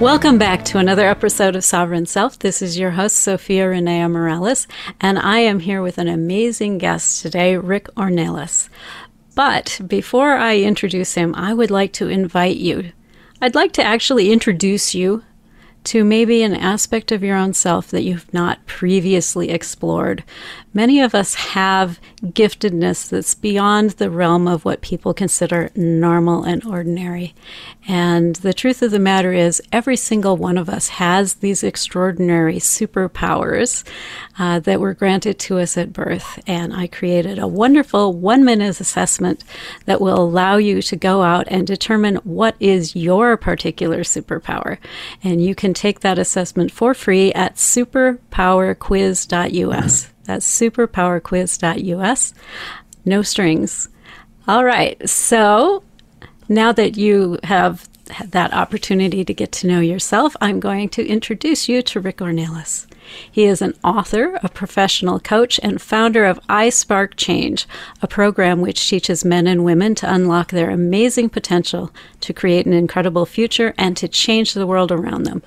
Welcome back to another episode of Sovereign Self. This is your host, Zofia Renea Morales, and I am here with an amazing guest today, Rick Ornelas. But before I introduce him, I would like to invite you. I'd like to actually introduce you to maybe an aspect of your own self that you've not previously explored. Many of us have giftedness that's beyond the realm of what people consider normal and ordinary. And the truth of the matter is, every single one of us has these extraordinary superpowers uh, that were granted to us at birth. And I created a wonderful one minute assessment that will allow you to go out and determine what is your particular superpower. And you can take that assessment for free at superpowerquiz.us. That's superpowerquiz.us. No strings. All right. So now that you have that opportunity to get to know yourself, I'm going to introduce you to Rick Ornelas. He is an author, a professional coach, and founder of iSpark Change, a program which teaches men and women to unlock their amazing potential to create an incredible future and to change the world around them.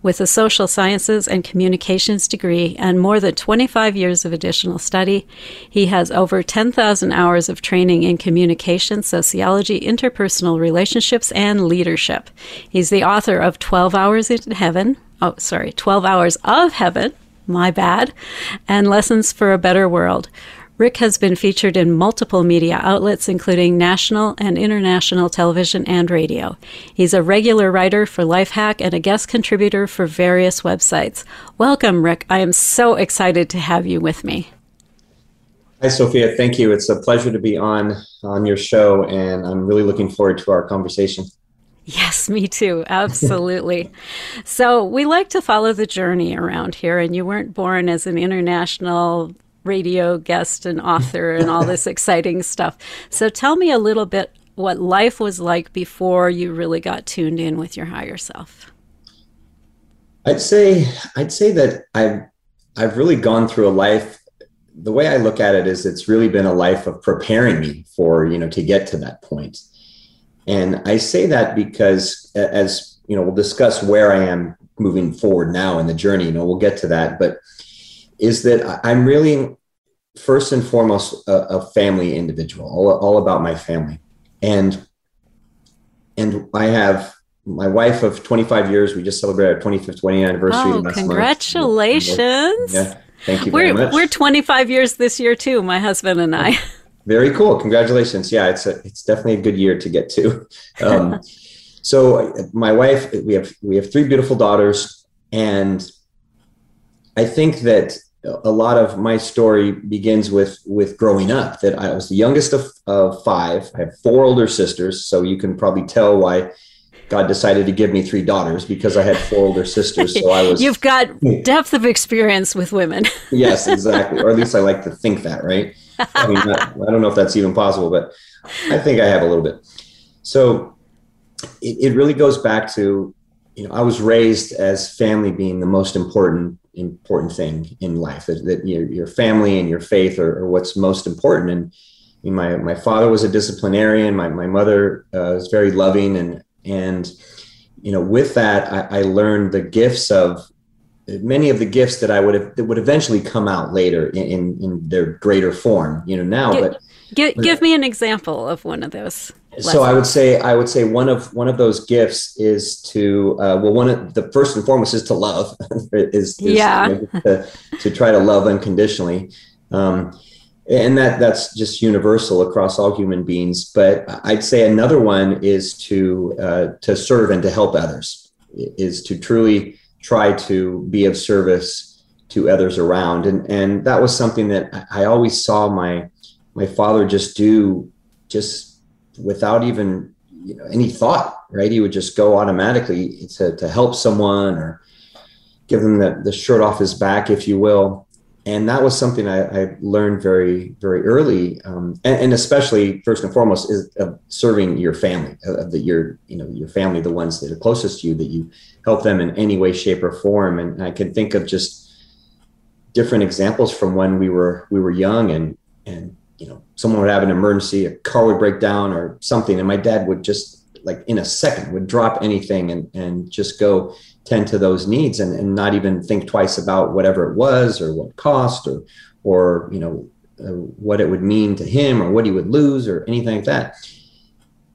With a social sciences and communications degree and more than 25 years of additional study, he has over 10,000 hours of training in communication, sociology, interpersonal relationships, and leadership. He's the author of 12 Hours in Heaven. Oh, sorry, 12 Hours of Heaven. My bad. And Lessons for a Better World. Rick has been featured in multiple media outlets, including national and international television and radio. He's a regular writer for Lifehack and a guest contributor for various websites. Welcome, Rick. I am so excited to have you with me. Hi, Zofia. Thank you. It's a pleasure to be on on your show, and I'm really looking forward to our conversation. Yes, me too. Absolutely. so, we like to follow the journey around here, and you weren't born as an international radio guest and author and all this exciting stuff. So tell me a little bit what life was like before you really got tuned in with your higher self. I'd say I'd say that I've I've really gone through a life the way I look at it is it's really been a life of preparing me for, you know, to get to that point. And I say that because as, you know, we'll discuss where I am moving forward now in the journey, you know, we'll get to that, but is that I'm really first and foremost a, a family individual, all, all about my family. And and I have my wife of 25 years. We just celebrated our 25th wedding anniversary. Oh, congratulations! Yeah, thank you we're, much. We're 25 years this year too, my husband and I. Very cool. Congratulations. Yeah, it's a, it's definitely a good year to get to. Um, so my wife, we have we have three beautiful daughters, and I think that a lot of my story begins with with growing up that i was the youngest of, of five. I have four older sisters so you can probably tell why god decided to give me three daughters because i had four older sisters so i was you've got hmm. depth of experience with women. Yes exactly. Or at least i like to think that right? I mean not, i don't know if that's even possible but i think i have a little bit. So it, it really goes back to you know i was raised as family being the most important important thing in life that, that your, your family and your faith are, are what's most important. And my, my father was a disciplinarian. My, my mother uh, was very loving. And and you know with that I, I, learned the gifts of many of the gifts that i would have that would eventually come out later in, in, in their greater form you know now give, but give, give me an example of one of those so I would say I would say one of one of those gifts is to uh, well one of the first and foremost is to love is, is yeah. you know, to, to, try to love unconditionally. Um, and that that's just universal across all human beings. But I'd say another one is to uh, to serve and to help others is to truly try to be of service to others around. And and that was something that I always saw my my father just do just without even you know any thought right he would just go automatically to, to help someone or give them the, the shirt off his back if you will and that was something I, I learned very very early, um, and, and, especially first and foremost is serving your family, uh, that your you know your family, the ones that are closest to you, that you help them in any way, shape, or form. And I can think of just different examples from when we were we were young, and and you know someone would have an emergency, a car would break down or something, and my dad would just like in a second would drop anything and and just go tend to those needs and, and not even think twice about whatever it was or what cost or or you know uh, what it would mean to him or what he would lose or anything like that.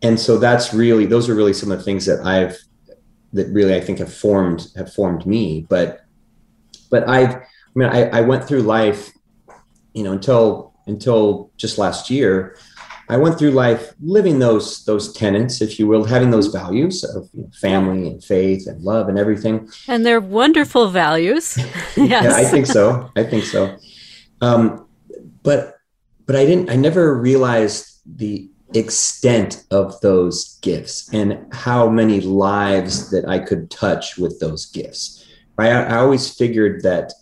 And so that's really those are really some of the things that i've that really i think have formed have formed me. But but i've i mean i, I went through life you know until until just last year I went through life living those those tenets, if you will, having those values of you know, family and faith and love and everything. And they're wonderful values. yes. yeah, I think so. I think so. Um, but but I didn't. I never realized the extent of those gifts and how many lives that I could touch with those gifts. I, I always figured that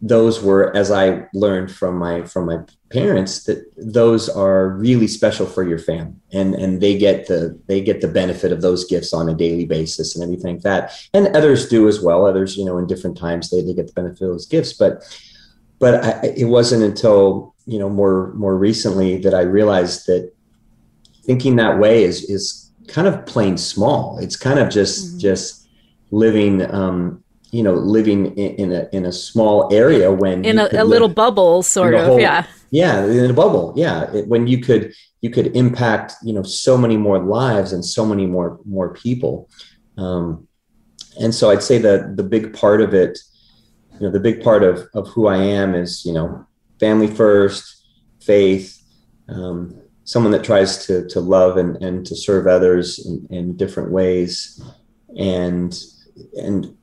those were as i learned from my from my parents that those are really special for your family. And and they get the they get the benefit of those gifts on a daily basis and everything like that. And others do as well. Others you know in different times they, they get the benefit of those gifts. But but I, it wasn't until you know more more recently that i realized that thinking that way is is kind of plain small. It's kind of just mm-hmm. just living um you know living in, in, a in a small area when in a, a little bubble sort of whole, yeah. Yeah in a bubble yeah. It, when you could you could impact you know so many more lives and so many more more people. Um, and so i'd say that the big part of it you know the big part of of who i am is you know family first faith um, someone that tries to to love and and to serve others in, in different ways. And and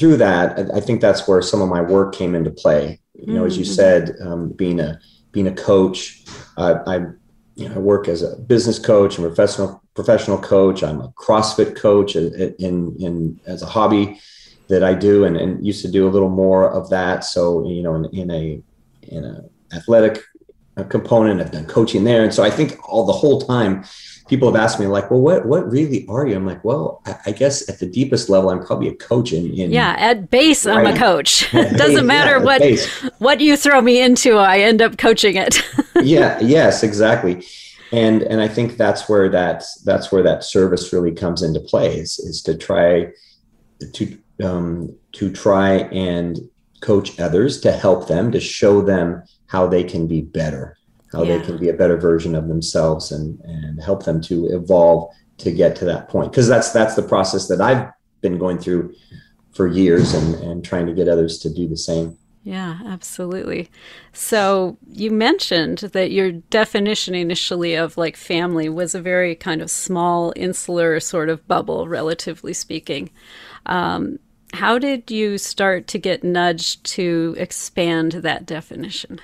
through that, I, I, think that's where some of my work came into play. You know, mm-hmm. as you mm-hmm. said, um, being a being a coach, uh, I you know, I work as a business coach and professional professional coach. I'm a CrossFit coach in in, in as a hobby that I do, and, and used to do a little more of that. So you know, in, in a in a athletic component, I've done coaching there, and so I think all the whole time people have asked me like, well, what, what really are you? I'm like, well, I, I guess at the deepest level, I'm probably a coach in, in yeah, at base, I'm a coach. It doesn't matter yeah, what, base. what you throw me into, I end up coaching it. yeah. Yes, exactly. And, and I think that's where that, that's where that service really comes into play is, is to try to, um, to try and coach others to help them, to show them how they can be better how yeah. they can be a better version of themselves and and help them to evolve to get to that point because that's that's the process that I've been going through for years and and trying to get others to do the same. Yeah, absolutely. So you mentioned that your definition initially of like family was a very kind of small, insular sort of bubble, relatively speaking. Um, how did you start to get nudged to expand that definition?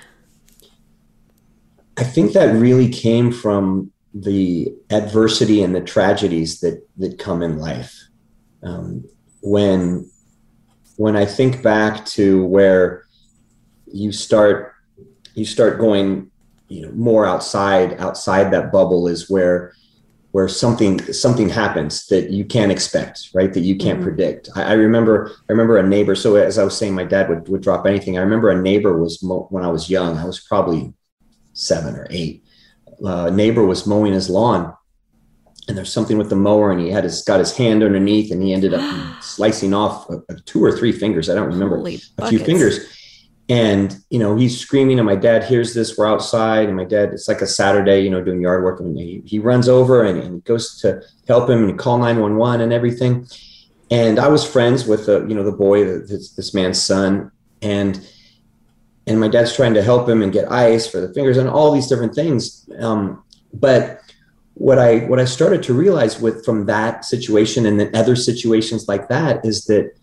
I think that really came from the adversity and the tragedies that that come in life. Um, when when I think back to where you start you start going you know more outside outside that bubble is where where something something happens that you can't expect right that you can't mm-hmm. predict I, I, remember i remember a neighbor so as i was saying my dad would, would drop anything i remember a neighbor was mo- when i was young i was probably seven or eight. Uh, neighbor was mowing his lawn, and there's something with the mower, and he had his got his hand underneath, and he ended up slicing off a, a two or three fingers. I don't remember Holy a buckets. few fingers. And you know, he's screaming, and my dad hears this. We're outside, and my dad. It's like a Saturday, you know, doing yard work, and he, he runs over and, and goes to help him and call nine one one and everything. And I was friends with the, you know, the boy, this, this man's son, and and my dad's trying to help him and get ice for the fingers and all these different things. Um, but what I what I started to realize with from that situation and then other situations like that is that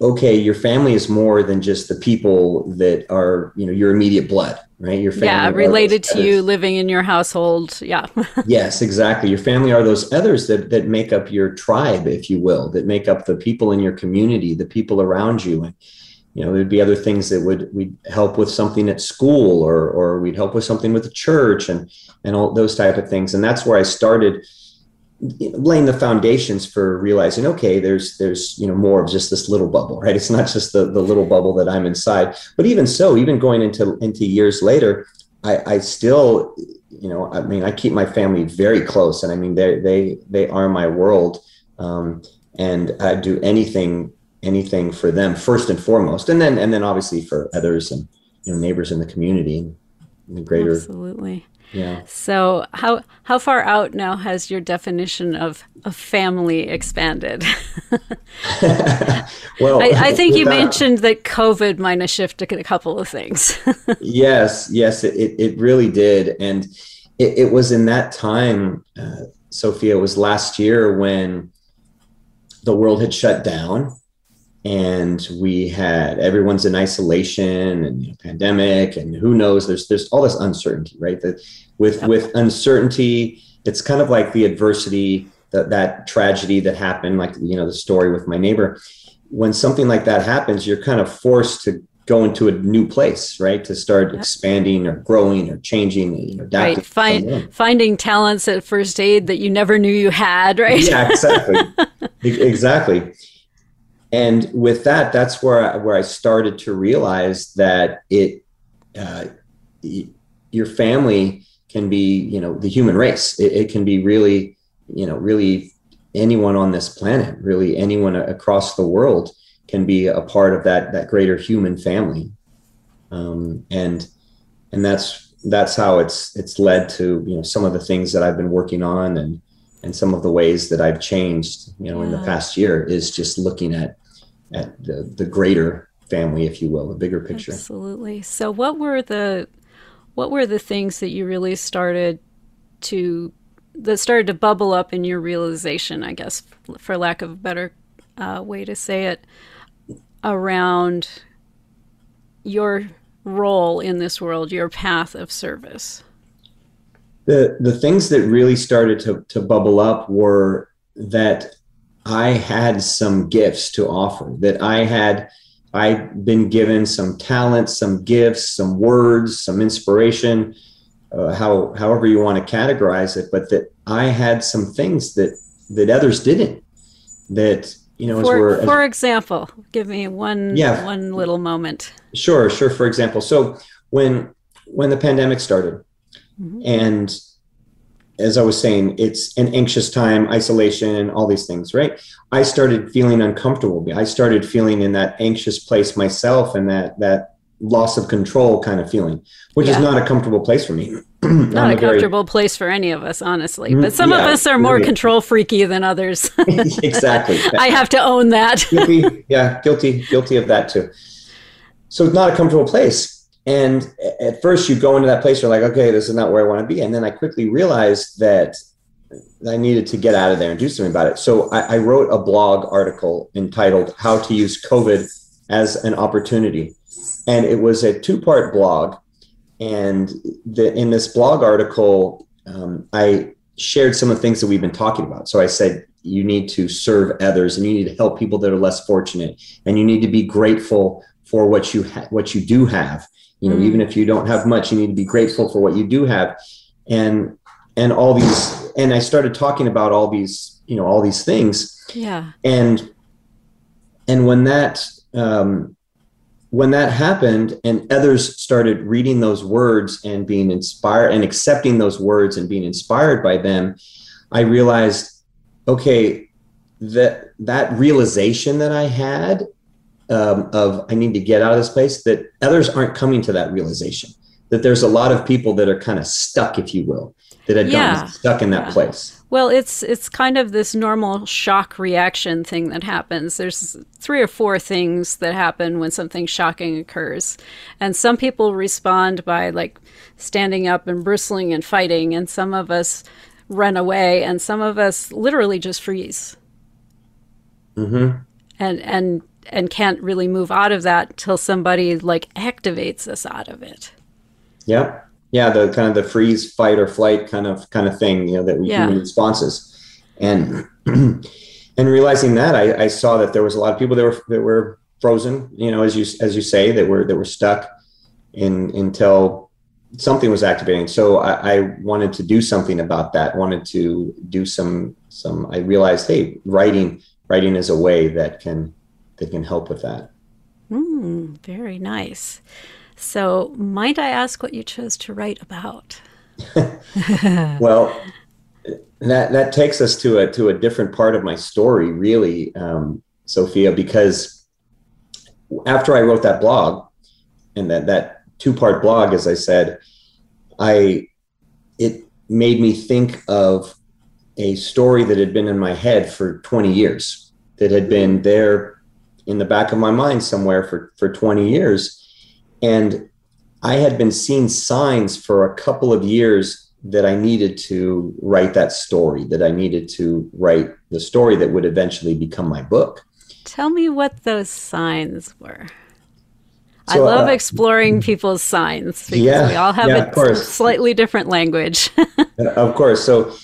okay, your family is more than just the people that are you know your immediate blood, right? Your family, yeah, related to you living in your household, yeah. yes, exactly. Your family are those others that that make up your tribe, if you will, that make up the people in your community, the people around you, and you know there'd be other things that would we'd help with something at school or or we'd help with something with the church and and all those type of things. And that's where i started laying the foundations for realizing okay there's there's you know more of just this little bubble right? It's not just the the little bubble that i'm inside. But even so even going into into years later i i still you know i mean i keep my family very close. And i mean they they they are my world. Um, and i do anything anything for them first and foremost and then and then obviously for others and you know neighbors in the community and the greater absolutely yeah. So how how far out now has your definition of a family expanded? well, I, I think you that, mentioned that COVID might have shifted a couple of things. yes, yes, it, it really did, and it, it was in that time, uh, Zofia, was last year when the world had shut down and we had everyone's in isolation and you know, pandemic and who knows there's there's all this uncertainty right? That with with uncertainty it's kind of like the adversity that that tragedy that happened like you know the story with my neighbor. When something like that happens you're kind of forced to go into a new place right? To start expanding or growing or changing you know adapting right. Find, finding talents at first aid that you never knew you had right? Yeah exactly. Exactly and with that that's where I, where I started to realize that it uh, your family can be you know the human race. It, it, can be really you know really anyone on this planet really anyone across the world can be a part of that that greater human family. Um, and and that's that's how it's it's led to you know some of the things that I've been working on and and some of the ways that I've changed you know yeah. in the past year is just looking at at the, the greater family, if you will, the bigger picture. Absolutely. So, what were the what were the things that you really started to that started to bubble up in your realization? I guess, for lack of a better uh, way to say it, around your role in this world, your path of service. The the things that really started to to bubble up were that I had some gifts to offer, that I had I'd been given some talents, some gifts, some words, some inspiration, uh, how however you want to categorize it, but that I had some things that that others didn't. That you know, for, for example, give me one yeah, one little moment. Sure, sure. For example, so when when the pandemic started, mm-hmm. and as I was saying, it's an anxious time, isolation, all these things, right? I started feeling uncomfortable. I started feeling in that anxious place myself and that that loss of control kind of feeling, which yeah. is not a comfortable place for me. not a, a comfortable very... place for any of us, honestly. But some yeah, of us are more really. control freaky than others. exactly. I have to own that. guilty, yeah, guilty, guilty of that too. So it's not a comfortable place and at first, you go into that place, you're like, okay, this is not where I want to be. And then I quickly realized that I needed to get out of there and do something about it. So I, I wrote a blog article entitled How to Use COVID as an Opportunity. And it was a two part blog. And the, in this blog article, um, I shared some of the things that we've been talking about. So I said, you need to serve others and you need to help people that are less fortunate and you need to be grateful for what you ha- what you do have you know mm. even if you don't have much you need to be grateful for what you do have. And and all these and i started talking about all these you know all these things. Yeah. And and when that um when that happened and others started reading those words and being inspired and accepting those words and being inspired by them i realized okay that that realization that i had um, of I need to get out of this place, that others aren't coming to that realization. That there's a lot of people that are kind of stuck, if you will, that had yeah. gotten stuck in that yeah. place. Well, it's it's kind of this normal shock reaction thing that happens. There's three or four things that happen when something shocking occurs. And some people respond by like standing up and bristling and fighting, and some of us run away, and some of us literally just freeze. Mm-hmm. And and and can't really move out of that till somebody like activates us out of it. Yeah. Yeah, the kind of the freeze, fight, or flight kind of kind of thing, you know, that we yeah. human responses. And and realizing that I, I, saw that there was a lot of people that were that were frozen, you know, as you as you say, that we're that we're stuck in until something was activating. So I, I, wanted to do something about that. Wanted to do some some. I realized, hey, writing writing is a way that can that can help with that. Mm, very nice. So, might I ask what you chose to write about? well, that that takes us to a to a different part of my story, really, um, Zofia, because after I wrote that blog, and that that two part blog, as I said, I it made me think of a story that had been in my head for 20 years, that had been there in the back of my mind somewhere for for 20 years, and I had been seeing signs for a couple of years that I needed to write that story, that I needed to write the story that would eventually become my book. Tell me what those signs were. So, I love uh, exploring people's signs because yeah, we all have yeah, a slightly different language. of course. So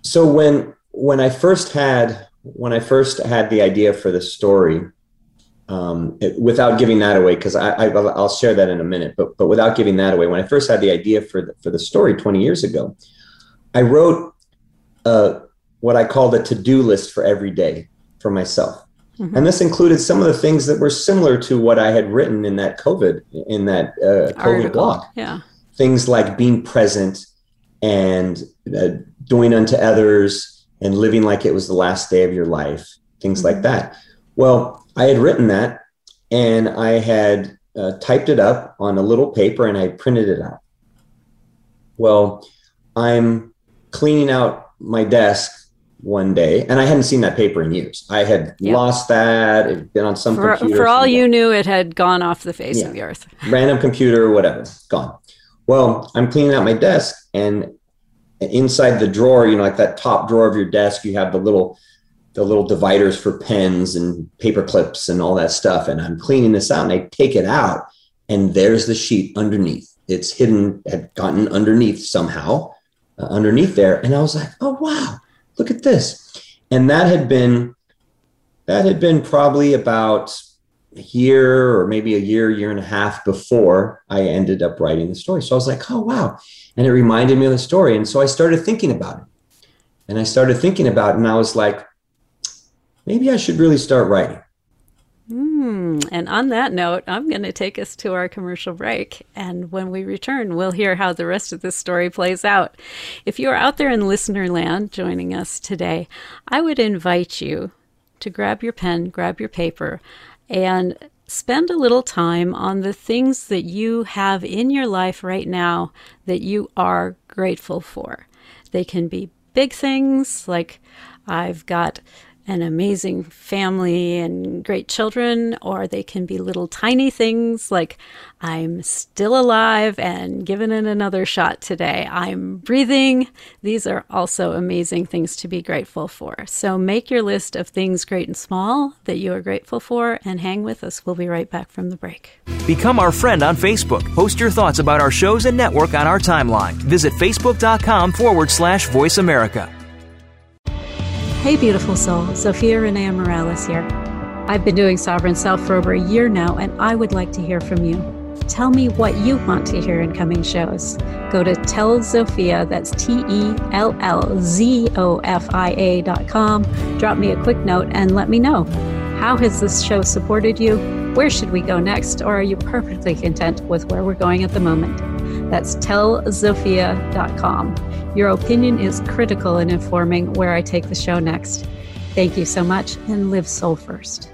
so when when I first had when I first had the idea for the story, um, it, without giving that away, because I, I will share that in a minute. But but without giving that away, when I first had the idea for the, for the story 20 years ago, I wrote uh, what I called a to do list for every day for myself, mm-hmm. and this included some of the things that were similar to what I had written in that COVID in that uh, COVID blog. Yeah, things like being present and uh, doing unto others and living like it was the last day of your life, things mm-hmm. like that. Well, I had written that and I had uh, typed it up on a little paper and I printed it out. Well, I'm cleaning out my desk one day and I hadn't seen that paper in years. I had lost that. It had been on some for, computer. For all you knew, it had gone off the face yeah. of the earth. Random computer, whatever, gone. Well, I'm cleaning out my desk and inside the drawer, you know, like that top drawer of your desk, you have the little the little dividers for pens and paper clips and all that stuff. And I'm cleaning this out and I take it out and there's the sheet underneath. It's hidden, had gotten underneath somehow, uh, underneath there. And I was like, oh, wow, look at this. And that had been, that had been probably about year or maybe a year, year and a half before I ended up writing the story. So I was like, oh, wow. And it reminded me of the story. And so I started thinking about it. And I started thinking about it and I was like, maybe I should really start writing. Mm, and on that note, I'm going to take us to our commercial break. And when we return, we'll hear how the rest of this story plays out. If you are out there in listener land joining us today, I would invite you to grab your pen, grab your paper, and spend a little time on the things that you have in your life right now that you are grateful for. They can be big things like I've got an amazing family and great children, or they can be little tiny things like I'm still alive and given it another shot today. I'm breathing. These are also amazing things to be grateful for. So make your list of things great and small that you are grateful for and hang with us. We'll be right back from the break. Become our friend on Facebook. Post your thoughts about our shows and network on our timeline. Visit facebook.com forward slash voice America. Hey, beautiful soul. Zofia Renea Morales here. I've been doing Sovereign Self for over a year now, and I would like to hear from you. Tell me what you want to hear in coming shows. Go to Tell Zofia, that's T E L L Z O F I A dot com. Drop me a quick note and let me know. How has this show supported you? Where should we go next? Or are you perfectly content with where we're going at the moment? That's tellzofia.com. Your opinion is critical in informing where I take the show next. Thank you so much and live soul first.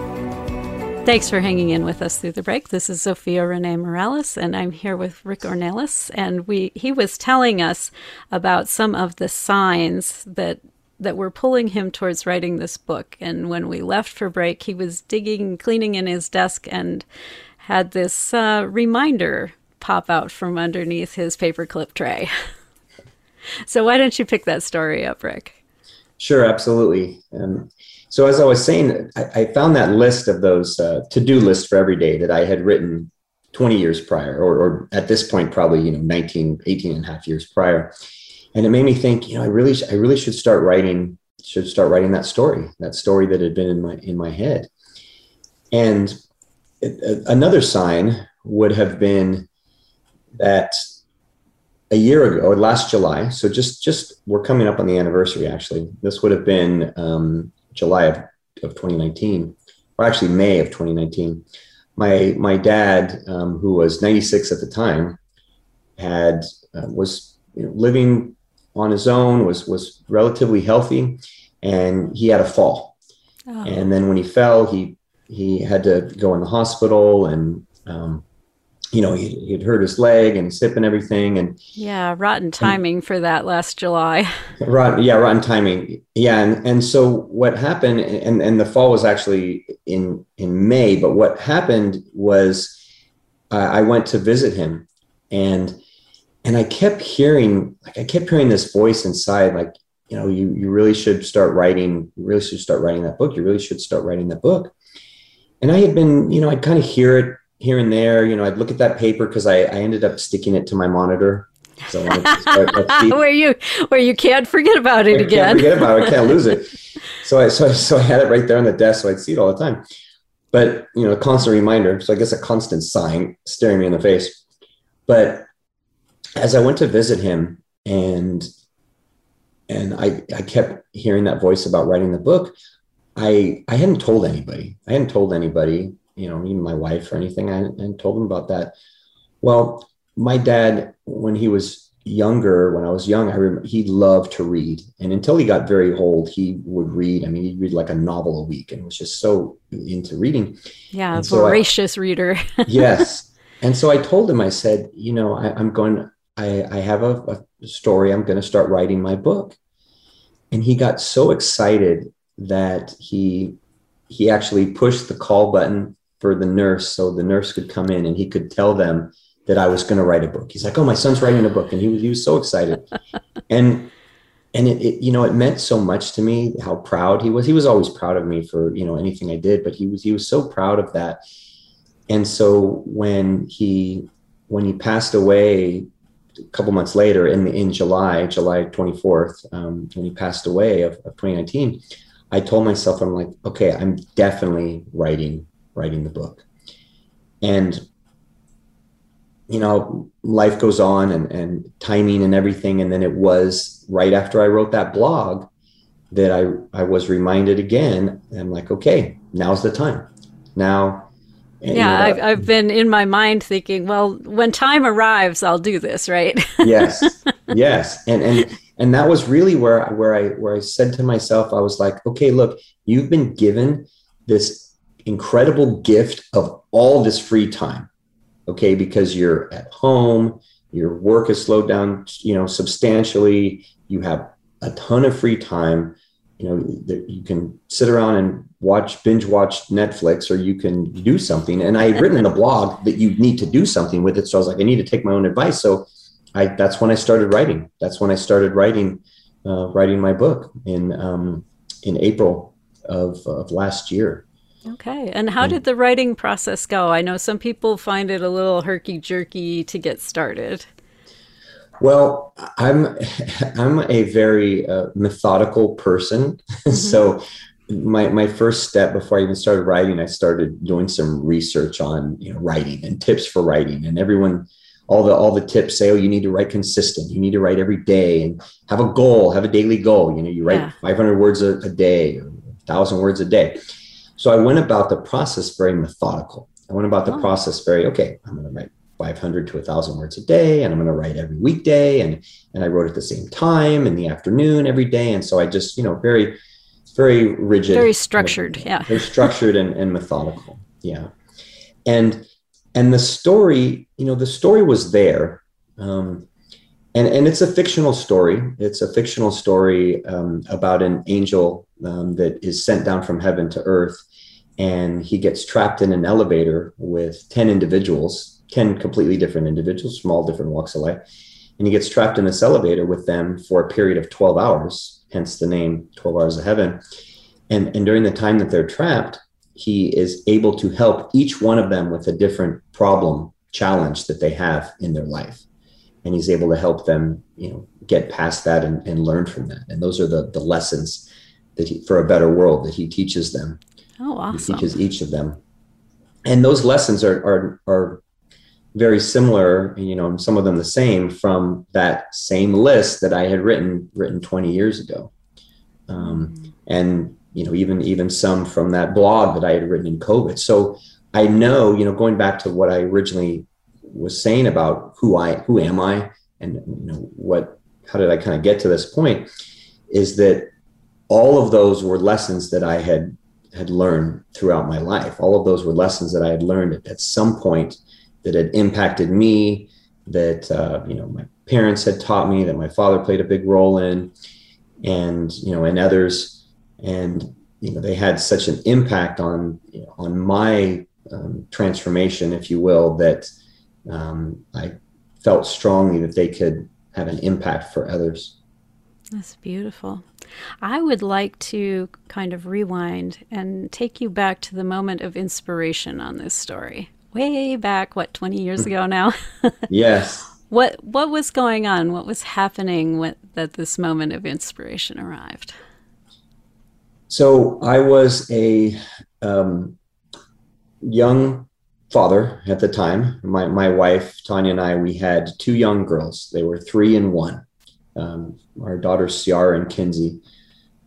Thanks for hanging in with us through the break. This is Zofia Renea Morales, and I'm here with Rick Ornelas. And we he was telling us about some of the signs that that were pulling him towards writing this book. And when we left for break, he was digging, cleaning in his desk, and had this uh, reminder pop out from underneath his paperclip tray. so why don't you pick that story up, Rick? Sure, absolutely. Um, so as I was saying, I, I found that list of those uh, to-do lists for every day that I had written 20 years prior, or, or, at this point, probably, you know, 19, 18 and a half years prior. And it made me think you know i really i really should start writing should start writing that story that story that had been in my in my head. And it, another sign would have been that a year ago or last july so just just we're coming up on the anniversary actually this would have been um, july of, of 2019 or actually may of 2019 my my dad um, who was 96 at the time had uh, was you know, living on his own, was was relatively healthy, and he had a fall. Oh. And then when he fell, he he had to go in the hospital, and um, you know he'd hurt his leg and his hip and everything. And yeah, rotten timing and, for that last July. Rotten, yeah, rotten timing. Yeah, and and so what happened, and and the fall was actually in in May, but what happened was uh, I went to visit him, and and I kept hearing, like, I kept hearing this voice inside, like, you know, you you really should start writing. You really should start writing that book. You really should start writing that book. And I had been, you know, I'd kind of hear it here and there. You know, I'd look at that paper because I, I ended up sticking it to my monitor. So where you where you can't forget about it I again. Can't forget about it. I can't lose it. So I so I, so I had it right there on the desk, so I'd see it all the time. But you know, a constant reminder. So I guess a constant sign staring me in the face. But as I went to visit him and and I, I kept hearing that voice about writing the book. I I hadn't told anybody. I hadn't told anybody, you know, even my wife or anything. I hadn't told them about that. Well, my dad, when he was younger, when I was young, I remember he loved to read. And until he got very old, he would read. I mean, he'd read like a novel a week and was just so into reading. Yeah, and voracious so I, reader. yes. And so I told him, I said, you know, I, am going, I, I have a, a story. I'm going to start writing my book. And he got so excited that he he actually pushed the call button for the nurse so the nurse could come in and he could tell them that I was going to write a book. He's like, "Oh, my son's writing a book," and he was he was so excited, and and it, it, you know it meant so much to me how proud he was. He was always proud of me for you know anything I did, but he was he was so proud of that. And so when he when he passed away a couple months later in in July, July 24th, um, when he passed away of, of 2019, I told myself, I'm like, okay, I'm definitely writing writing the book. And you know, life goes on and, and timing and everything. And then it was right after I wrote that blog that I, I was reminded again. I'm like, okay, now's the time. Now yeah, I've, I've been in my mind thinking, well, when time arrives, I'll do this, right? yes, yes, and and and that was really where where I where I said to myself, I was like, okay, look, you've been given this incredible gift of all this free time, okay, because you're at home, your work is slowed down, you know, substantially, you have a ton of free time you know you can sit around and watch binge watch netflix or you can do something. And i had written in the blog that you need to do something with it. So i was like i need to take my own advice. So i that's when i started writing. That's when i started writing uh, writing my book in um, in april of, of last year Okay. And how did the writing process go? I know some people find it a little herky jerky to get started. Well, I'm I'm a very uh, methodical person, mm-hmm. so my my first step before I even started writing, I started doing some research on you know writing and tips for writing, and everyone. All the all the tips say, oh, you need to write consistent. You need to write every day and have a goal, have a daily goal. You know, you write yeah. 500 words a, a day, or 1,000 words a day. So I went about the process very methodical. I went about the Oh. process very okay. I'm going to write 500 to 1,000 words a day, and I'm going to write every weekday, and and I wrote at the same time in the afternoon every day, and so I just you know very very rigid, Very structured, yeah. very structured and, and methodical, yeah. And and the story, you know, the story was there. Um, and, and it's a fictional story. It's a fictional story um, about an angel um, that is sent down from heaven to earth, and he gets trapped in an elevator with ten individuals, ten completely different individuals from all different walks of life, and he gets trapped in this elevator with them for a period of twelve hours. Hence the name Twelve Hours of Heaven. And and during the time that they're trapped, he is able to help each one of them with a different problem challenge that they have in their life and he's able to help them you know get past that and, and learn from that and those are the the lessons that he for a better world that he teaches them Oh, he awesome. teaches each of them. And those lessons are are are very similar you know some of them the same from that same list that i had written written 20 years ago. Um, and you know even even some from that blog that i had written in covid. So i know you know going back to what i originally was saying about who i who am i and you know what how did i kind of get to this point is that all of those were lessons that i had had learned throughout my life. All of those were lessons that i had learned at, some point that had impacted me that uh, you know my parents had taught me that my father played a big role in and you know and others. And you know they had such an impact on on my um, transformation if you will that um, i felt strongly that they could have an impact for others That's beautiful. I would like to kind of rewind and take you back to the moment of inspiration on this story. Way back, what, 20 years ago now? yes what what was going on? What was happening when that this moment of inspiration arrived? So I was a um, young father at the time. My my wife Tanya and I we had two young girls. They were three and one. Um, our daughters Ciara and Kinsey,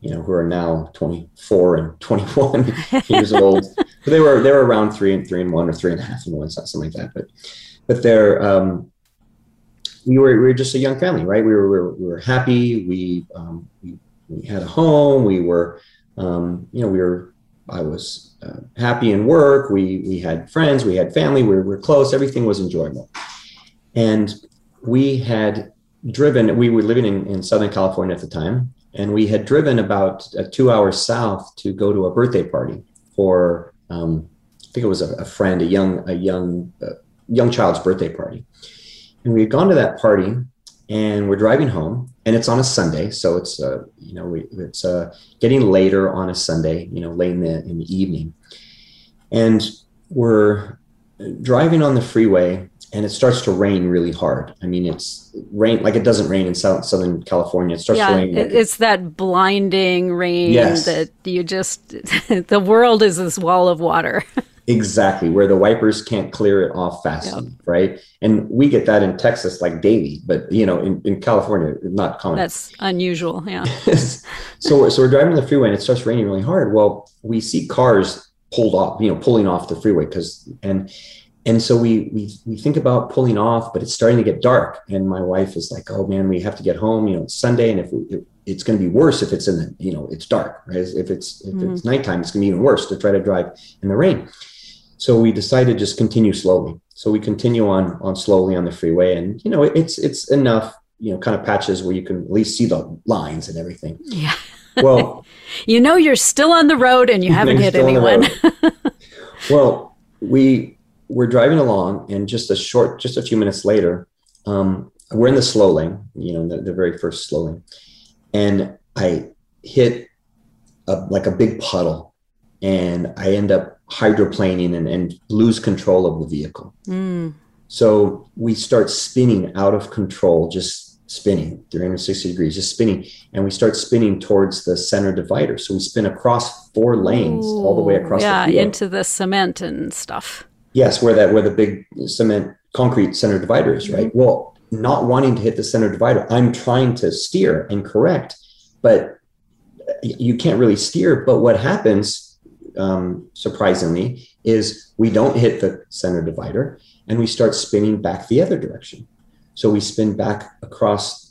you know, who are now 24 and 21 years old. But they were they were around three and three and one or three and a half and one, something like that. But but they're um, we were we were just a young family, right? We were we were, we were happy. We, um, we we had a home. We were um, you know, we were, I was uh, happy in work. We, we had friends, we had family, we were, we were close. Everything was enjoyable. And we had driven, we were living in, in Southern California at the time, and we had driven about uh, two hours south to go to a birthday party for, um, I think it was a, a friend, a young, a young, uh, young child's birthday party. And we had gone to that party and we're driving home and it's on a sunday so it's uh, you know we, it's uh, getting later on a sunday you know late in the, in the evening and we're driving on the freeway and it starts to rain really hard i mean it's rain like it doesn't rain in South, southern california it starts yeah, to rain like it's that blinding rain Yes. that you just the world is this wall of water. exactly where the wipers can't clear it off fast Yep. enough right and we get that in texas like daily but you know in, in california not common That's unusual. Yeah. so, we're- so we're driving the freeway and it starts raining really hard. Well, we see cars pulled off, you know, pulling off the freeway because and and so we we we think about pulling off, but it's starting to get dark. And my wife is like, "Oh man, we have to get home. You know, it's Sunday, and if we, it, it's going to be worse if it's in the you know it's dark. Right? If it's if it's mm-hmm. nighttime, it's going to be even worse to try to drive in the rain." So we decided to just continue slowly. So we continue on on slowly on the freeway, and you know, it's it's enough you know kind of patches where you can at least see the lines and everything. Yeah. Well, You know you're still on the road and you haven't hit still on the anyone. well, we we're driving along, and just a short, just a few minutes later, um, we're in the slow lane, you know, the, the very first slow lane, and I hit a, like a big puddle, and I end up hydroplaning and, and lose control of the vehicle. Mm. So we start spinning out of control, just spinning 360 degrees, just spinning. And we start spinning towards the center divider. So we spin across four lanes all the way across yeah, the into the cement and stuff. Yes, where that where the big cement concrete center divider is, right? Well, not wanting to hit the center divider, I'm trying to steer and correct, but you can't really steer. But what happens um, surprisingly, is we don't hit the center divider and we start spinning back the other direction. So we spin back across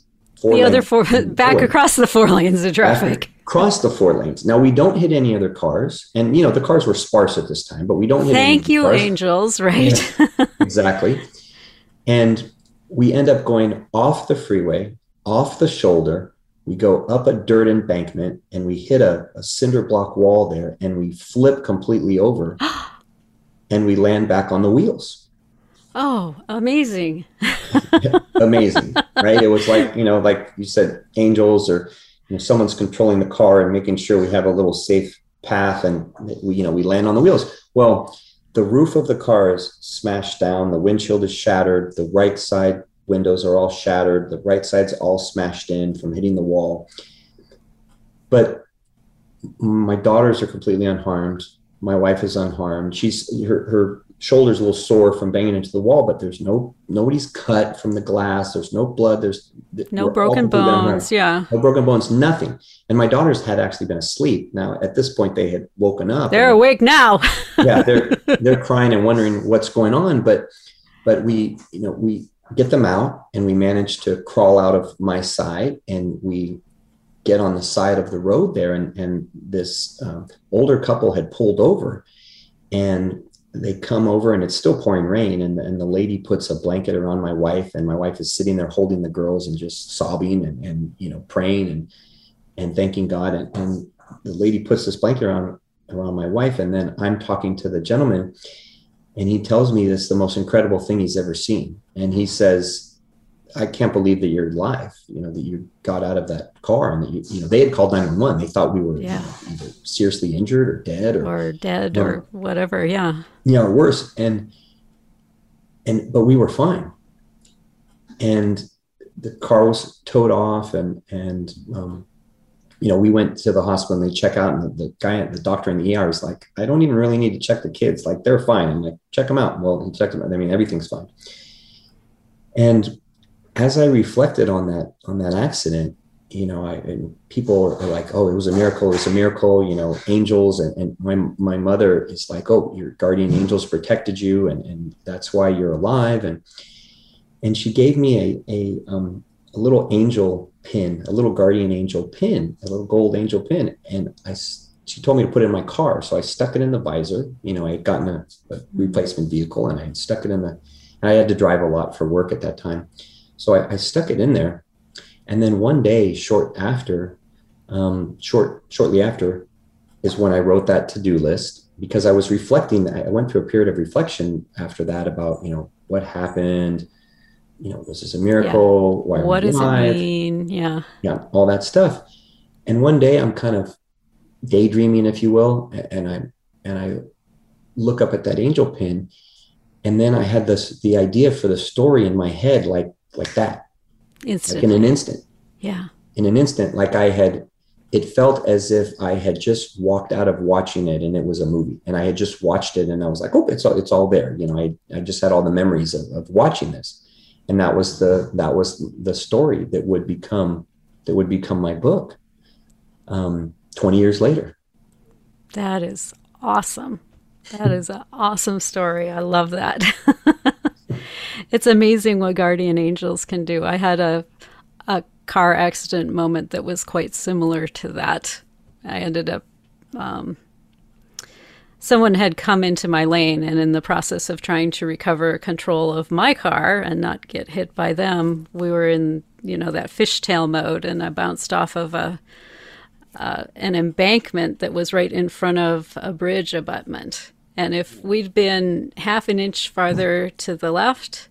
four the other four back across the four lanes of traffic. Across the four lanes. Now we don't hit any other cars, and you know the cars were sparse at this time, but we don't hit. Thank you, cars. angels. Right. Yeah, exactly. And we end up going off the freeway, off the shoulder, we go up a dirt embankment and we hit a, a cinder block wall there and we flip completely over and we land back on the wheels. Oh, amazing. amazing, right? It was like, you know, like you said, angels or you know, someone's controlling the car and making sure we have a little safe path and we, you know, we land on the wheels. Well, the roof of the car is smashed down, the windshield is shattered, the right side windows are all shattered. The right side's all smashed in from hitting the wall. But my daughters are completely unharmed. My wife is unharmed. She's her, her shoulder's a little sore from banging into the wall, but there's no nobody's cut from the glass. There's no blood. There's no broken bones. Yeah, no broken bones. Nothing. And my daughters had actually been asleep. Now at this point, they had woken up. They're and, awake now. yeah, they're they're crying and wondering what's going on. But but we you know we get them out and we manage to crawl out of my side and we get on the side of the road there and, and this uh, older couple had pulled over and they come over and it's still pouring rain and, and the lady puts a blanket around my wife and my wife is sitting there holding the girls and just sobbing and, and you know praying and and thanking god. And, and the lady puts this blanket around around my wife and then i'm talking to the gentleman and he tells me this the most incredible thing he's ever seen. And he says i can't believe that you're alive you know that you got out of that car and that you, you know they had called 911 they thought we were yeah. you know, either seriously injured or dead or, or dead or, or whatever yeah yeah or worse and and but we were fine and the car was towed off and and um, you know, we went to the hospital and they check out, and the, the guy, the doctor in the ER is like, I don't even really need to check the kids. Like, they're fine. And like, check them out. Well, he checked them out. I mean, everything's fine. And as I reflected on that, on that accident, you know, I, and people are like, oh, it was a miracle. It was a miracle, you know, angels. And, and my, my mother is like, oh, your guardian angels protected you. And, and that's why you're alive. And, and she gave me a, a, um, a little angel pin, a little guardian angel pin, a little gold angel pin. And I, she told me to put it in my car. So I stuck it in the visor. You know, I had gotten a, a replacement vehicle and I stuck it in the, I had to drive a lot for work at that time. So I, I stuck it in there. And then one day, short after, um, short, shortly after is when I wrote that to-do list because I was reflecting. I went through a period of reflection after that about, you know, what happened, you know, was this a miracle? Yeah. Why what does alive? it mean? Yeah. Yeah, all that stuff. And one day I'm kind of daydreaming, if you will, and I and I look up at that angel pin, and then I had this the idea for the story in my head, like like that, Instantly. like in an instant. Yeah. In an instant, like I had, it felt as if I had just walked out of watching it and it was a movie, and I had just watched it, and I was like, oh, it's all it's all there. You know, I I just had all the memories of, of watching this and that was the that was the story that would become that would become my book um, 20 years later that is awesome that is an awesome story i love that it's amazing what guardian angels can do. I had a a car accident moment that was quite similar to that. I ended up um, someone had come into my lane and in the process of trying to recover control of my car and not get hit by them we were in you know that fishtail mode and i bounced off of a uh, an embankment that was right in front of a bridge abutment and if we'd been half an inch farther to the left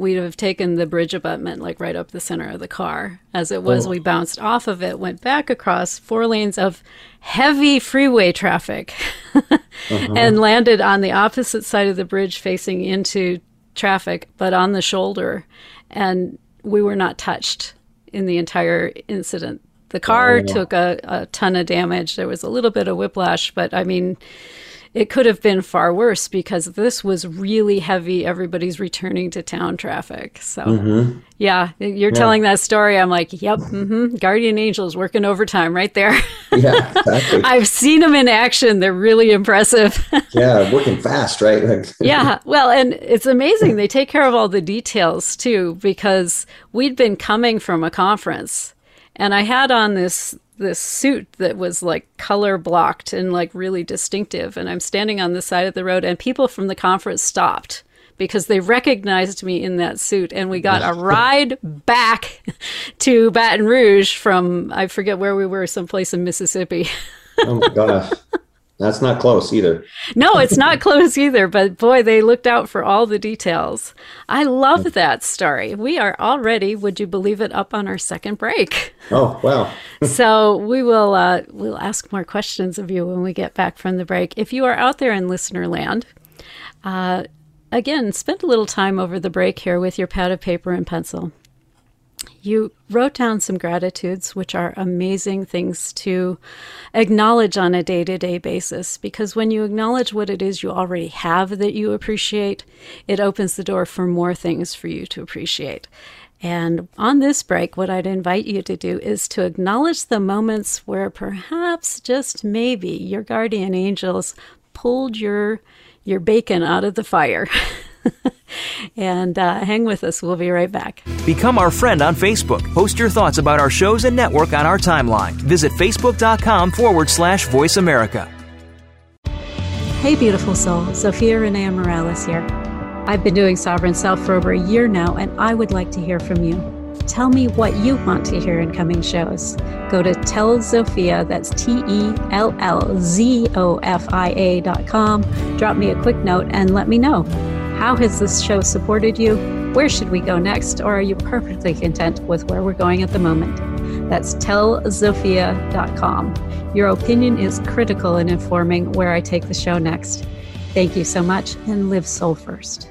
we'd have taken the bridge abutment like right up the center of the car. As it was, oh. we bounced off of it, went back across four lanes of heavy freeway traffic, uh-huh. and landed on the opposite side of the bridge facing into traffic, but on the shoulder. And we were not touched in the entire incident. The car oh. took a, a ton of damage. There was a little bit of whiplash, but I mean, it could have been far worse because this was really heavy. Everybody's returning to town traffic. So, mm-hmm. yeah, you're yeah. telling that story. I'm like, yep, mm-hmm, guardian angels working overtime right there. Yeah, exactly. I've seen them in action. They're really impressive. yeah, working fast, right? yeah, well, and it's amazing. They take care of all the details too because we'd been coming from a conference and I had on this this suit that was like color blocked and like really distinctive. And I'm standing on the side of the road, and people from the conference stopped because they recognized me in that suit. And we got a ride back to Baton Rouge from, I forget where we were, someplace in Mississippi. oh my gosh. That's not close either. no, it's not close either, but boy, they looked out for all the details. I love that story. We are already, would you believe it, up on our second break. Oh, wow. so we will uh, we'll ask more questions of you when we get back from the break. If you are out there in listener land, uh, again, spend a little time over the break here with your pad of paper and pencil. You wrote down some gratitudes, which are amazing things to acknowledge on a day to day basis. Because when you acknowledge what it is you already have that you appreciate, it opens the door for more things for you to appreciate. And on this break, what I'd invite you to do is to acknowledge the moments where perhaps, just maybe, your guardian angels pulled your your bacon out of the fire. and uh, hang with us. We'll be right back. Become our friend on Facebook. Post your thoughts about our shows and network on our timeline. Visit facebook.com forward slash voice America. Hey, beautiful soul. Zofia Renea Morales here. I've been doing Sovereign Self for over a year now, and I would like to hear from you. Tell me what you want to hear in coming shows. Go to Tell Zofia, that's T E L L Z O F I A dot com. Drop me a quick note and let me know. How has this show supported you? Where should we go next? Or are you perfectly content with where we're going at the moment? That's tellzofia.com. Your opinion is critical in informing where I take the show next. Thank you so much and live soul first.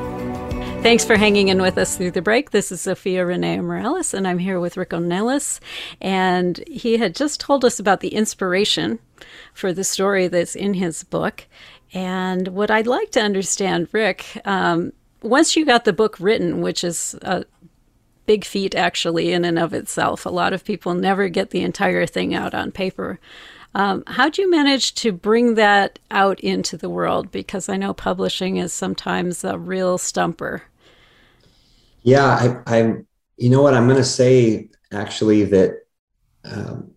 Thanks for hanging in with us through the break. This is Zofia Renea Morales, and I'm here with Rick Ornelas. And he had just told us about the inspiration for the story that's in his book. And what I'd like to understand, Rick, um, once you got the book written, which is a big feat actually in and of itself, a lot of people never get the entire thing out on paper. Um, how'd you manage to bring that out into the world? Because I know publishing is sometimes a real stumper. Yeah, I, am You know what? I'm going to say actually that um,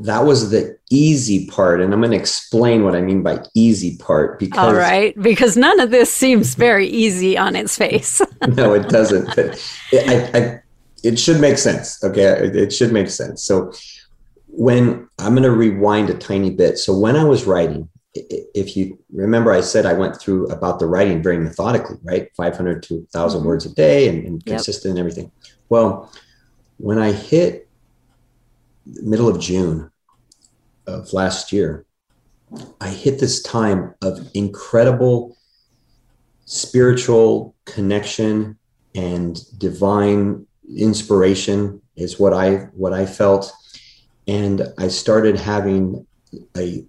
that was the easy part, and I'm going to explain what I mean by easy part. Because all right, because none of this seems very easy on its face. no, it doesn't. But it, I, I, it should make sense. Okay, it should make sense. So when I'm going to rewind a tiny bit. So when I was writing, if you remember, I said I went through about the writing very methodically, right? 500 to 1,000 mm-hmm. words a day and, and yep. consistent and everything. Well, when I hit middle of June of last year, I hit this time of incredible spiritual connection and divine inspiration is what I what I felt and I started having a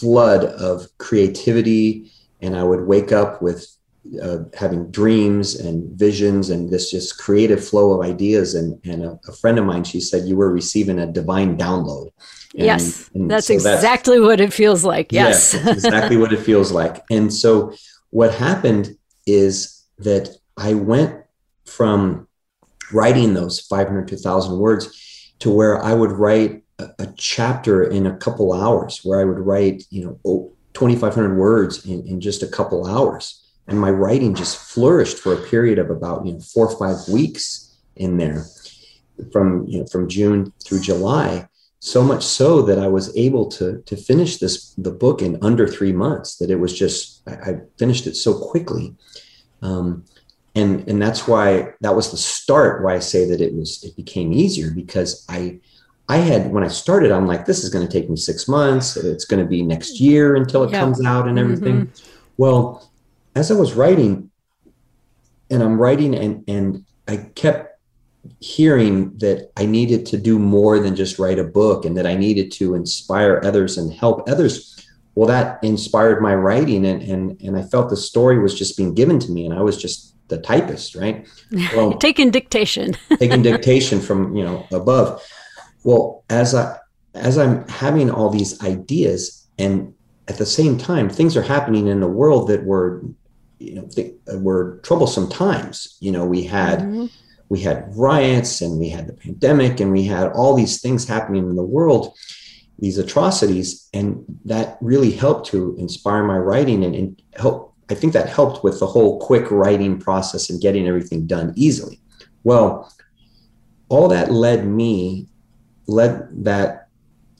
flood of creativity and i would wake up with uh, having dreams and visions and this just creative flow of ideas. And and a, a, friend of mine she said you were receiving a divine download. And, yes and that's so exactly that's, what it feels like. Yes, yes exactly what it feels like. And so what happened is that I went from writing those 500 to 1,000 words to where I would write a, chapter in a couple hours, where I would write, you know, 2,500 words in, in just a couple hours. And my writing just flourished for a period of about, you know, four or five weeks in there from, you know, from June through July so much so that I was able to to finish this the book in under three months. That it was just I, I finished it so quickly, um, and and that's why that was the start. Why I say that it was it became easier because I I had when I started I'm like this is going to take me six months. It's going to be next year until it yeah. comes out and everything. Mm-hmm. Well, as I was writing, and I'm writing and and I kept hearing that I needed to do more than just write a book and that I needed to inspire others and help others. Well, that inspired my writing and and and I felt the story was just being given to me and I was just the typist, right? Well, taking dictation. taking dictation from, you know, above. Well, as I as I'm having all these ideas and at the same time things are happening in the world that were you know th- were troublesome times. You know, we had mm-hmm we had riots and we had the pandemic and we had all these things happening in the world these atrocities and that really helped to inspire my writing and, and help i think that helped with the whole quick writing process and getting everything done easily well all that led me led that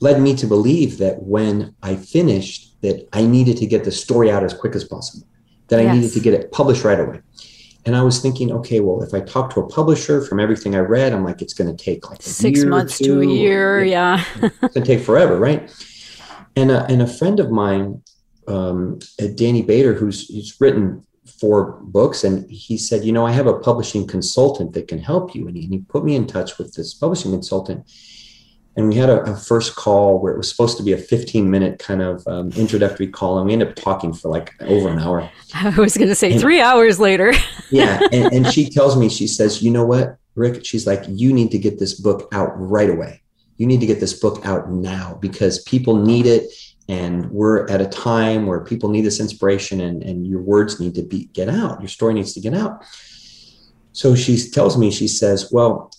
led me to believe that when i finished that i needed to get the story out as quick as possible that i yes. needed to get it published right away and I was thinking, okay, well, if I talk to a publisher from everything I read, I'm like, it's going to take like six months to a year. Yeah. it's going to take forever. Right. And a, and a friend of mine, um, Danny Bader, who's, who's written four books, and he said, you know, I have a publishing consultant that can help you. And he, and he put me in touch with this publishing consultant and we had a, a, first call where it was supposed to be a 15 minute kind of um, introductory call and we ended up talking for like over an hour. I was going to say and, three hours later. Yeah and, and she tells me she says you know what rick? She's like you need to get this book out right away. You need to get this book out now because people need it and we're at a time where people need this inspiration and, and your words need to be get out. Your story needs to get out. So she tells me she says well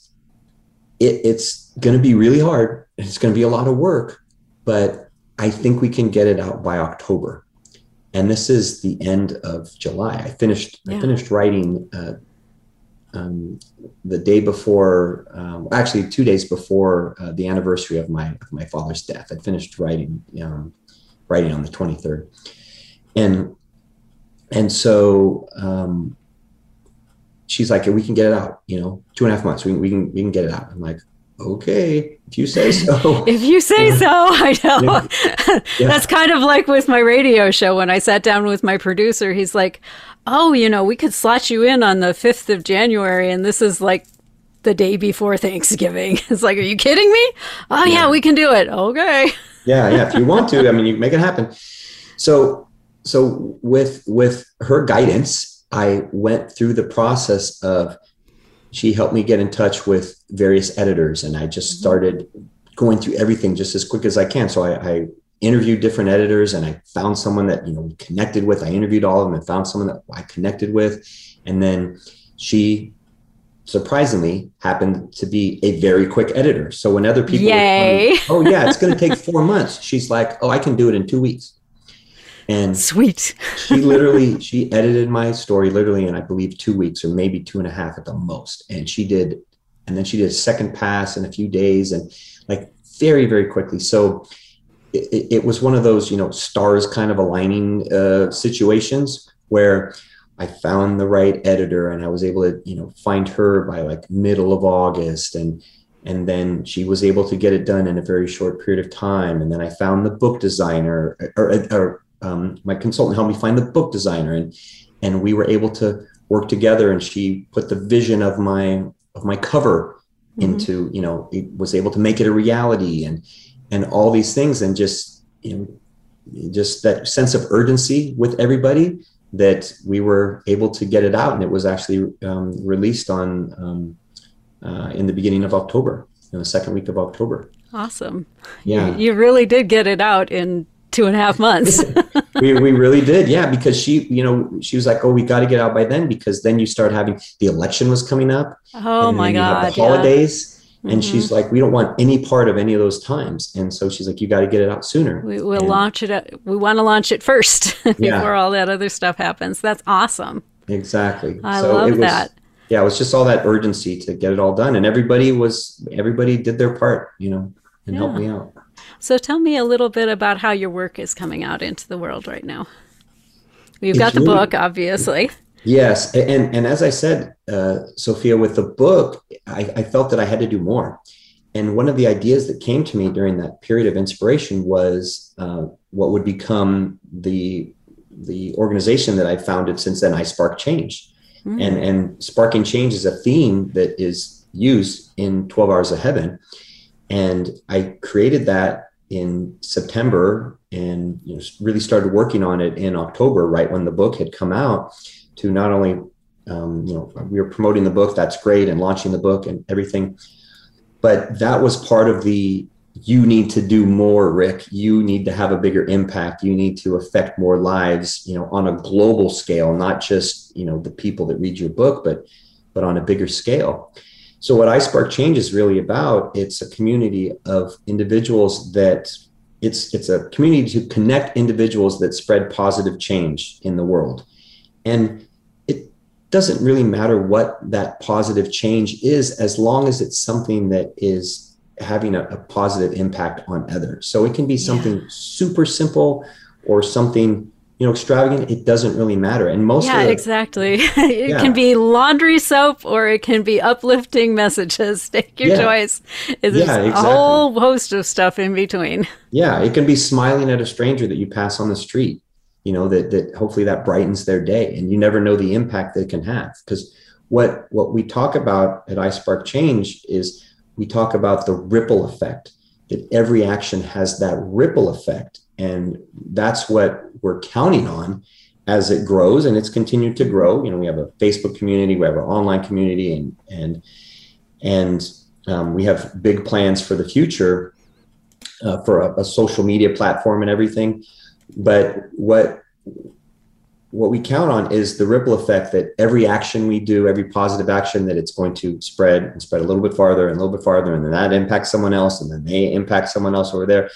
it, it's going to be really hard. It's going to be a lot of work, but I think we can get it out by October. And this is the end of July. I finished. Yeah. I finished writing uh, um, the day before, um, actually two days before uh, the anniversary of my of my father's death. I finished writing um, writing on the twenty third, and and so um, she's like, we can get it out, you know, two and a half months. We, we can, we can get it out. I'm like, okay, if you say so. if you say uh, so, I know. Yeah. Yeah. That's kind of like with my radio show. When I sat down with my producer, he's like, oh, you know, we could slot you in on the 5th of January. And this is like the day before Thanksgiving. It's like, are you kidding me? Oh, yeah, yeah we can do it. Okay. yeah. Yeah. If you want to, I mean, you make it happen. So, so with, with her guidance, I went through the process of she helped me get in touch with various editors and I just mm-hmm. started going through everything just as quick as I can. So I, I interviewed different editors and I found someone that, you know, we connected with. I interviewed all of them and found someone that I connected with. And then she surprisingly happened to be a very quick editor. So when other people, Yay. oh yeah, it's going to take four months. She's like, oh, I can do it in two weeks. And sweet. she literally she edited my story literally in I believe two weeks or maybe two and a half at the most. And she did, and then she did a second pass in a few days and like very very quickly. So it, it was one of those you know stars kind of aligning uh, situations where I found the right editor and I was able to, you know, find her by like middle of August. And and then she was able to get it done in a very short period of time. And then I found the book designer or, or um, my consultant helped me find the book designer. And and we were able to work together and she put the vision of my of my cover mm-hmm. into you know it was able to make it a reality and and all these things and just you know just that sense of urgency with everybody that we were able to get it out. And it was actually um, released on um, uh, in the beginning of october in the second week of october. Awesome. Yeah. You, you really did get it out in two and a half months. we, we really did. Yeah. Because she, you know, she was like, oh, we got to get out by then because then you start having the election was coming up. Oh my God. the holidays. Yeah. And mm-hmm. she's like, we don't want any part of any of those times. And so she's like, you got to get it out sooner. We, will launch it. At, we want to launch it first before yeah. all that other stuff happens. That's awesome. Exactly. I so love was, that. Yeah, it was just all that urgency to get it all done, and everybody was everybody did their part, you know, and yeah. helped me out. So tell me a little bit about how your work is coming out into the world right now. You've it's got the really, book, obviously. Yes, and and as I said, uh, Sophia, with the book, I, I felt that I had to do more. And one of the ideas that came to me during that period of inspiration was uh, what would become the the organization that I founded since then, I Spark Change. Mm. And, and sparking change is a theme that is used in 12 Hours of Heaven. And I created that in September and you know, really started working on it in October, right when the book had come out, to not only um, you know we were promoting the book, that's great, and launching the book and everything, but that was part of the you need to do more rick. You need to have a bigger impact. You need to affect more lives you know on a global scale not just you know the people that read your book but but on a bigger scale so what ispark change is really about it's a community of individuals that it's it's a community to connect individuals that spread positive change in the world and it doesn't really matter what that positive change is as long as it's something that is having a, a, positive impact on others. So it can be something yeah. super simple or something you know extravagant. It doesn't really matter. And most of yeah, exactly. it yeah. can be laundry soap or it can be uplifting messages. Take your yeah. choice. There's yeah, exactly. a whole host of stuff in between. Yeah, it can be smiling at a stranger that you pass on the street. You know that that hopefully that brightens their day, and you never know the impact they can have because what what we talk about at iSpark Change is we talk about the ripple effect, that every action has that ripple effect. And that's what we're counting on as it grows and it's continued to grow. You know, we have a Facebook community, we have an online community, and and and um, we have big plans for the future uh, for a, a social media platform and everything. But what what we count on is the ripple effect that every action we do, every positive action, that it's going to spread and spread a little bit farther and a little bit farther, and then that impacts someone else, and then they impact someone else over there,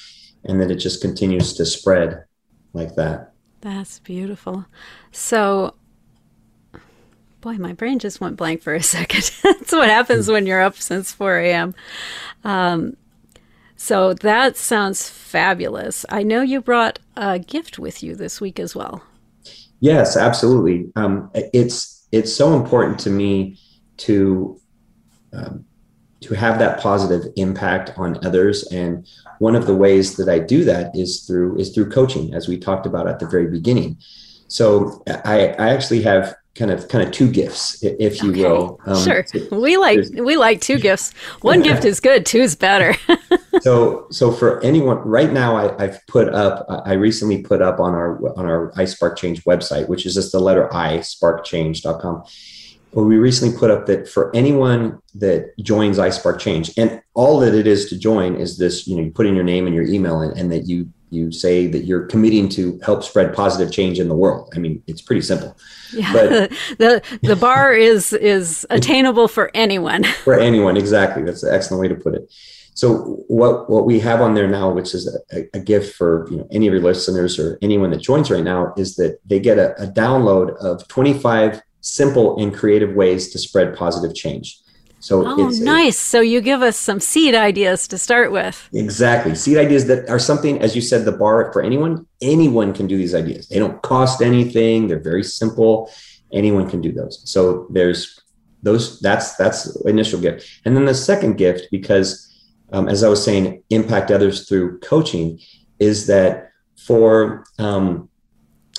and then it just continues to spread like that. That's beautiful. So, boy, my brain just went blank for a second. That's what happens when you're up since 4 a.m. Um, so that sounds fabulous. I know you brought a gift with you this week as well. Yes, absolutely. Um, it's it's so important to me to um, to have that positive impact on others, and one of the ways that I do that is through is through coaching, as we talked about at the very beginning. So I, I actually have kind of kind of two gifts, if you okay. will. Um, sure, we like we like two gifts. One gift is good, two is better. so so for anyone right now, I, have put up. I recently put up on our on our iSpark Change website, which is just the letter I sparkchange.com. Well, we recently put up that for anyone that joins iSpark Change, and all that it is to join is this, you know, you put in your name and your email and, and that you you say that you're committing to help spread positive change in the world. I mean, it's pretty simple. Yeah, but, the the bar is is attainable for anyone. For anyone, exactly. That's an excellent way to put it. So what what we have on there now, which is a, a gift for you know any of your listeners or anyone that joins right now, is that they get a, a download of 25 simple and creative ways to spread positive change. So oh, nice. A, so you give us some seed ideas to start with. Exactly. Seed ideas that are something, as you said, the bar for anyone, anyone can do these ideas. They don't cost anything. They're very simple. Anyone can do those. So there's those, that's, that's initial gift. And then the second gift, because um, as I was saying, impact others through coaching is that for um,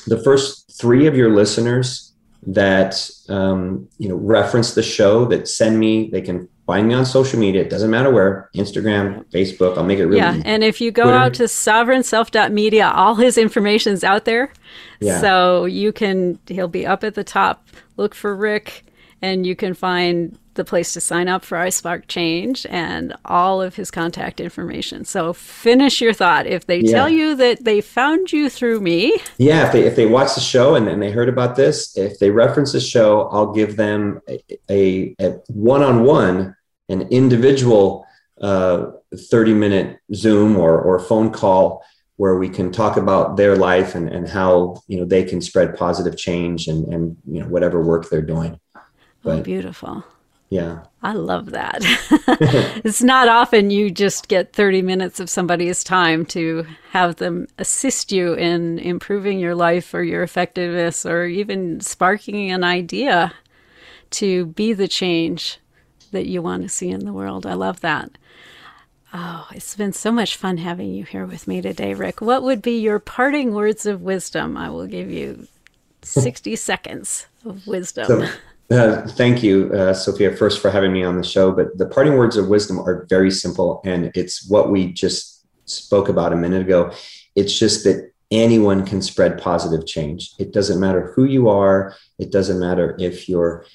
the first three of your listeners that um, you know reference the show that send me they can find me on social media it doesn't matter where instagram facebook i'll make it really yeah easy. and if you go Twitter. out to sovereignself.media all his information is out there yeah. so you can he'll be up at the top look for rick and you can find the place to sign up for iSpark Change and all of his contact information. So finish your thought. If they yeah. tell you that they found you through me. Yeah, if they if they watch the show and, and they heard about this, if they reference the show, I'll give them a, a one-on-one, an individual uh, 30 minute Zoom or, or phone call where we can talk about their life and, and how you know they can spread positive change and, and you know whatever work they're doing. Oh, but, oh, beautiful. Yeah. I love that. it's not often you just get 30 minutes of somebody's time to have them assist you in improving your life or your effectiveness or even sparking an idea to be the change that you want to see in the world. I love that. Oh, it's been so much fun having you here with me today, Rick. What would be your parting words of wisdom? I will give you 60 seconds of wisdom. So- uh, thank you, uh, Sophia, first for having me on the show. But the parting words of wisdom are very simple, and it's what we just spoke about a minute ago. It's just that anyone can spread positive change. It doesn't matter who you are. It doesn't matter if you're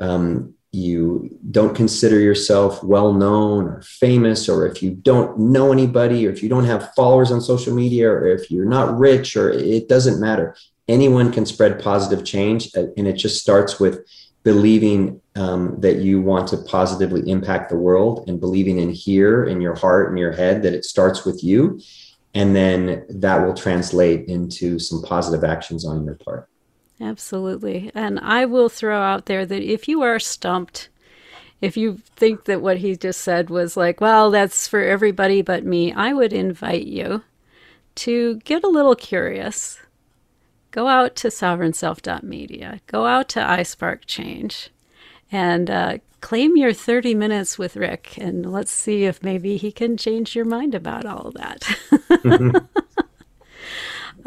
um, you don't consider yourself well known or famous, or if you don't know anybody, or if you don't have followers on social media, or if you're not rich, or it doesn't matter. Anyone can spread positive change, and it just starts with believing um, that you want to positively impact the world and believing in here in your heart and your head that it starts with you. And then that will translate into some positive actions on your part. Absolutely. And i will throw out there that if you are stumped if you think that what he just said was like well that's for everybody but me i would invite you to get a little curious go out to sovereignself.media, go out to iSpark Change, and uh, claim your 30 minutes with Rick, and let's see if maybe he can change your mind about all of that. mm-hmm.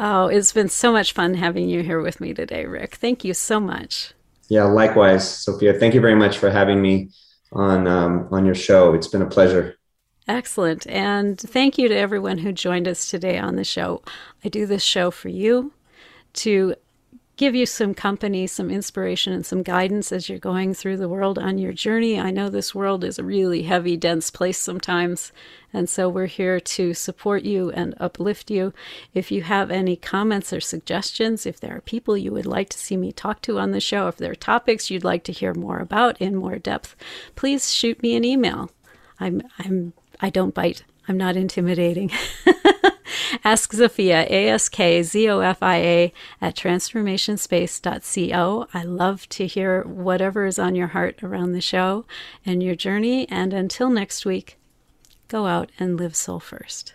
Oh, it's been so much fun having you here with me today, Rick. Thank you so much. Yeah, likewise, Sophia. Thank you very much for having me on um, on your show. It's been a pleasure. Excellent. And thank you to everyone who joined us today on the show. I do this show for you to give you some company, some inspiration, and some guidance as you're going through the world on your journey. I know this world is a really heavy, dense place sometimes, and so we're here to support you and uplift you. If you have any comments or suggestions, if there are people you would like to see me talk to on the show, if there are topics you'd like to hear more about in more depth, please shoot me an email. I'm I'm I don't bite. I'm not intimidating. Ask Zofia, A S K Z O F I A, at transformationspace.co. I love to hear whatever is on your heart around the show and your journey. And until next week, go out and live soul first.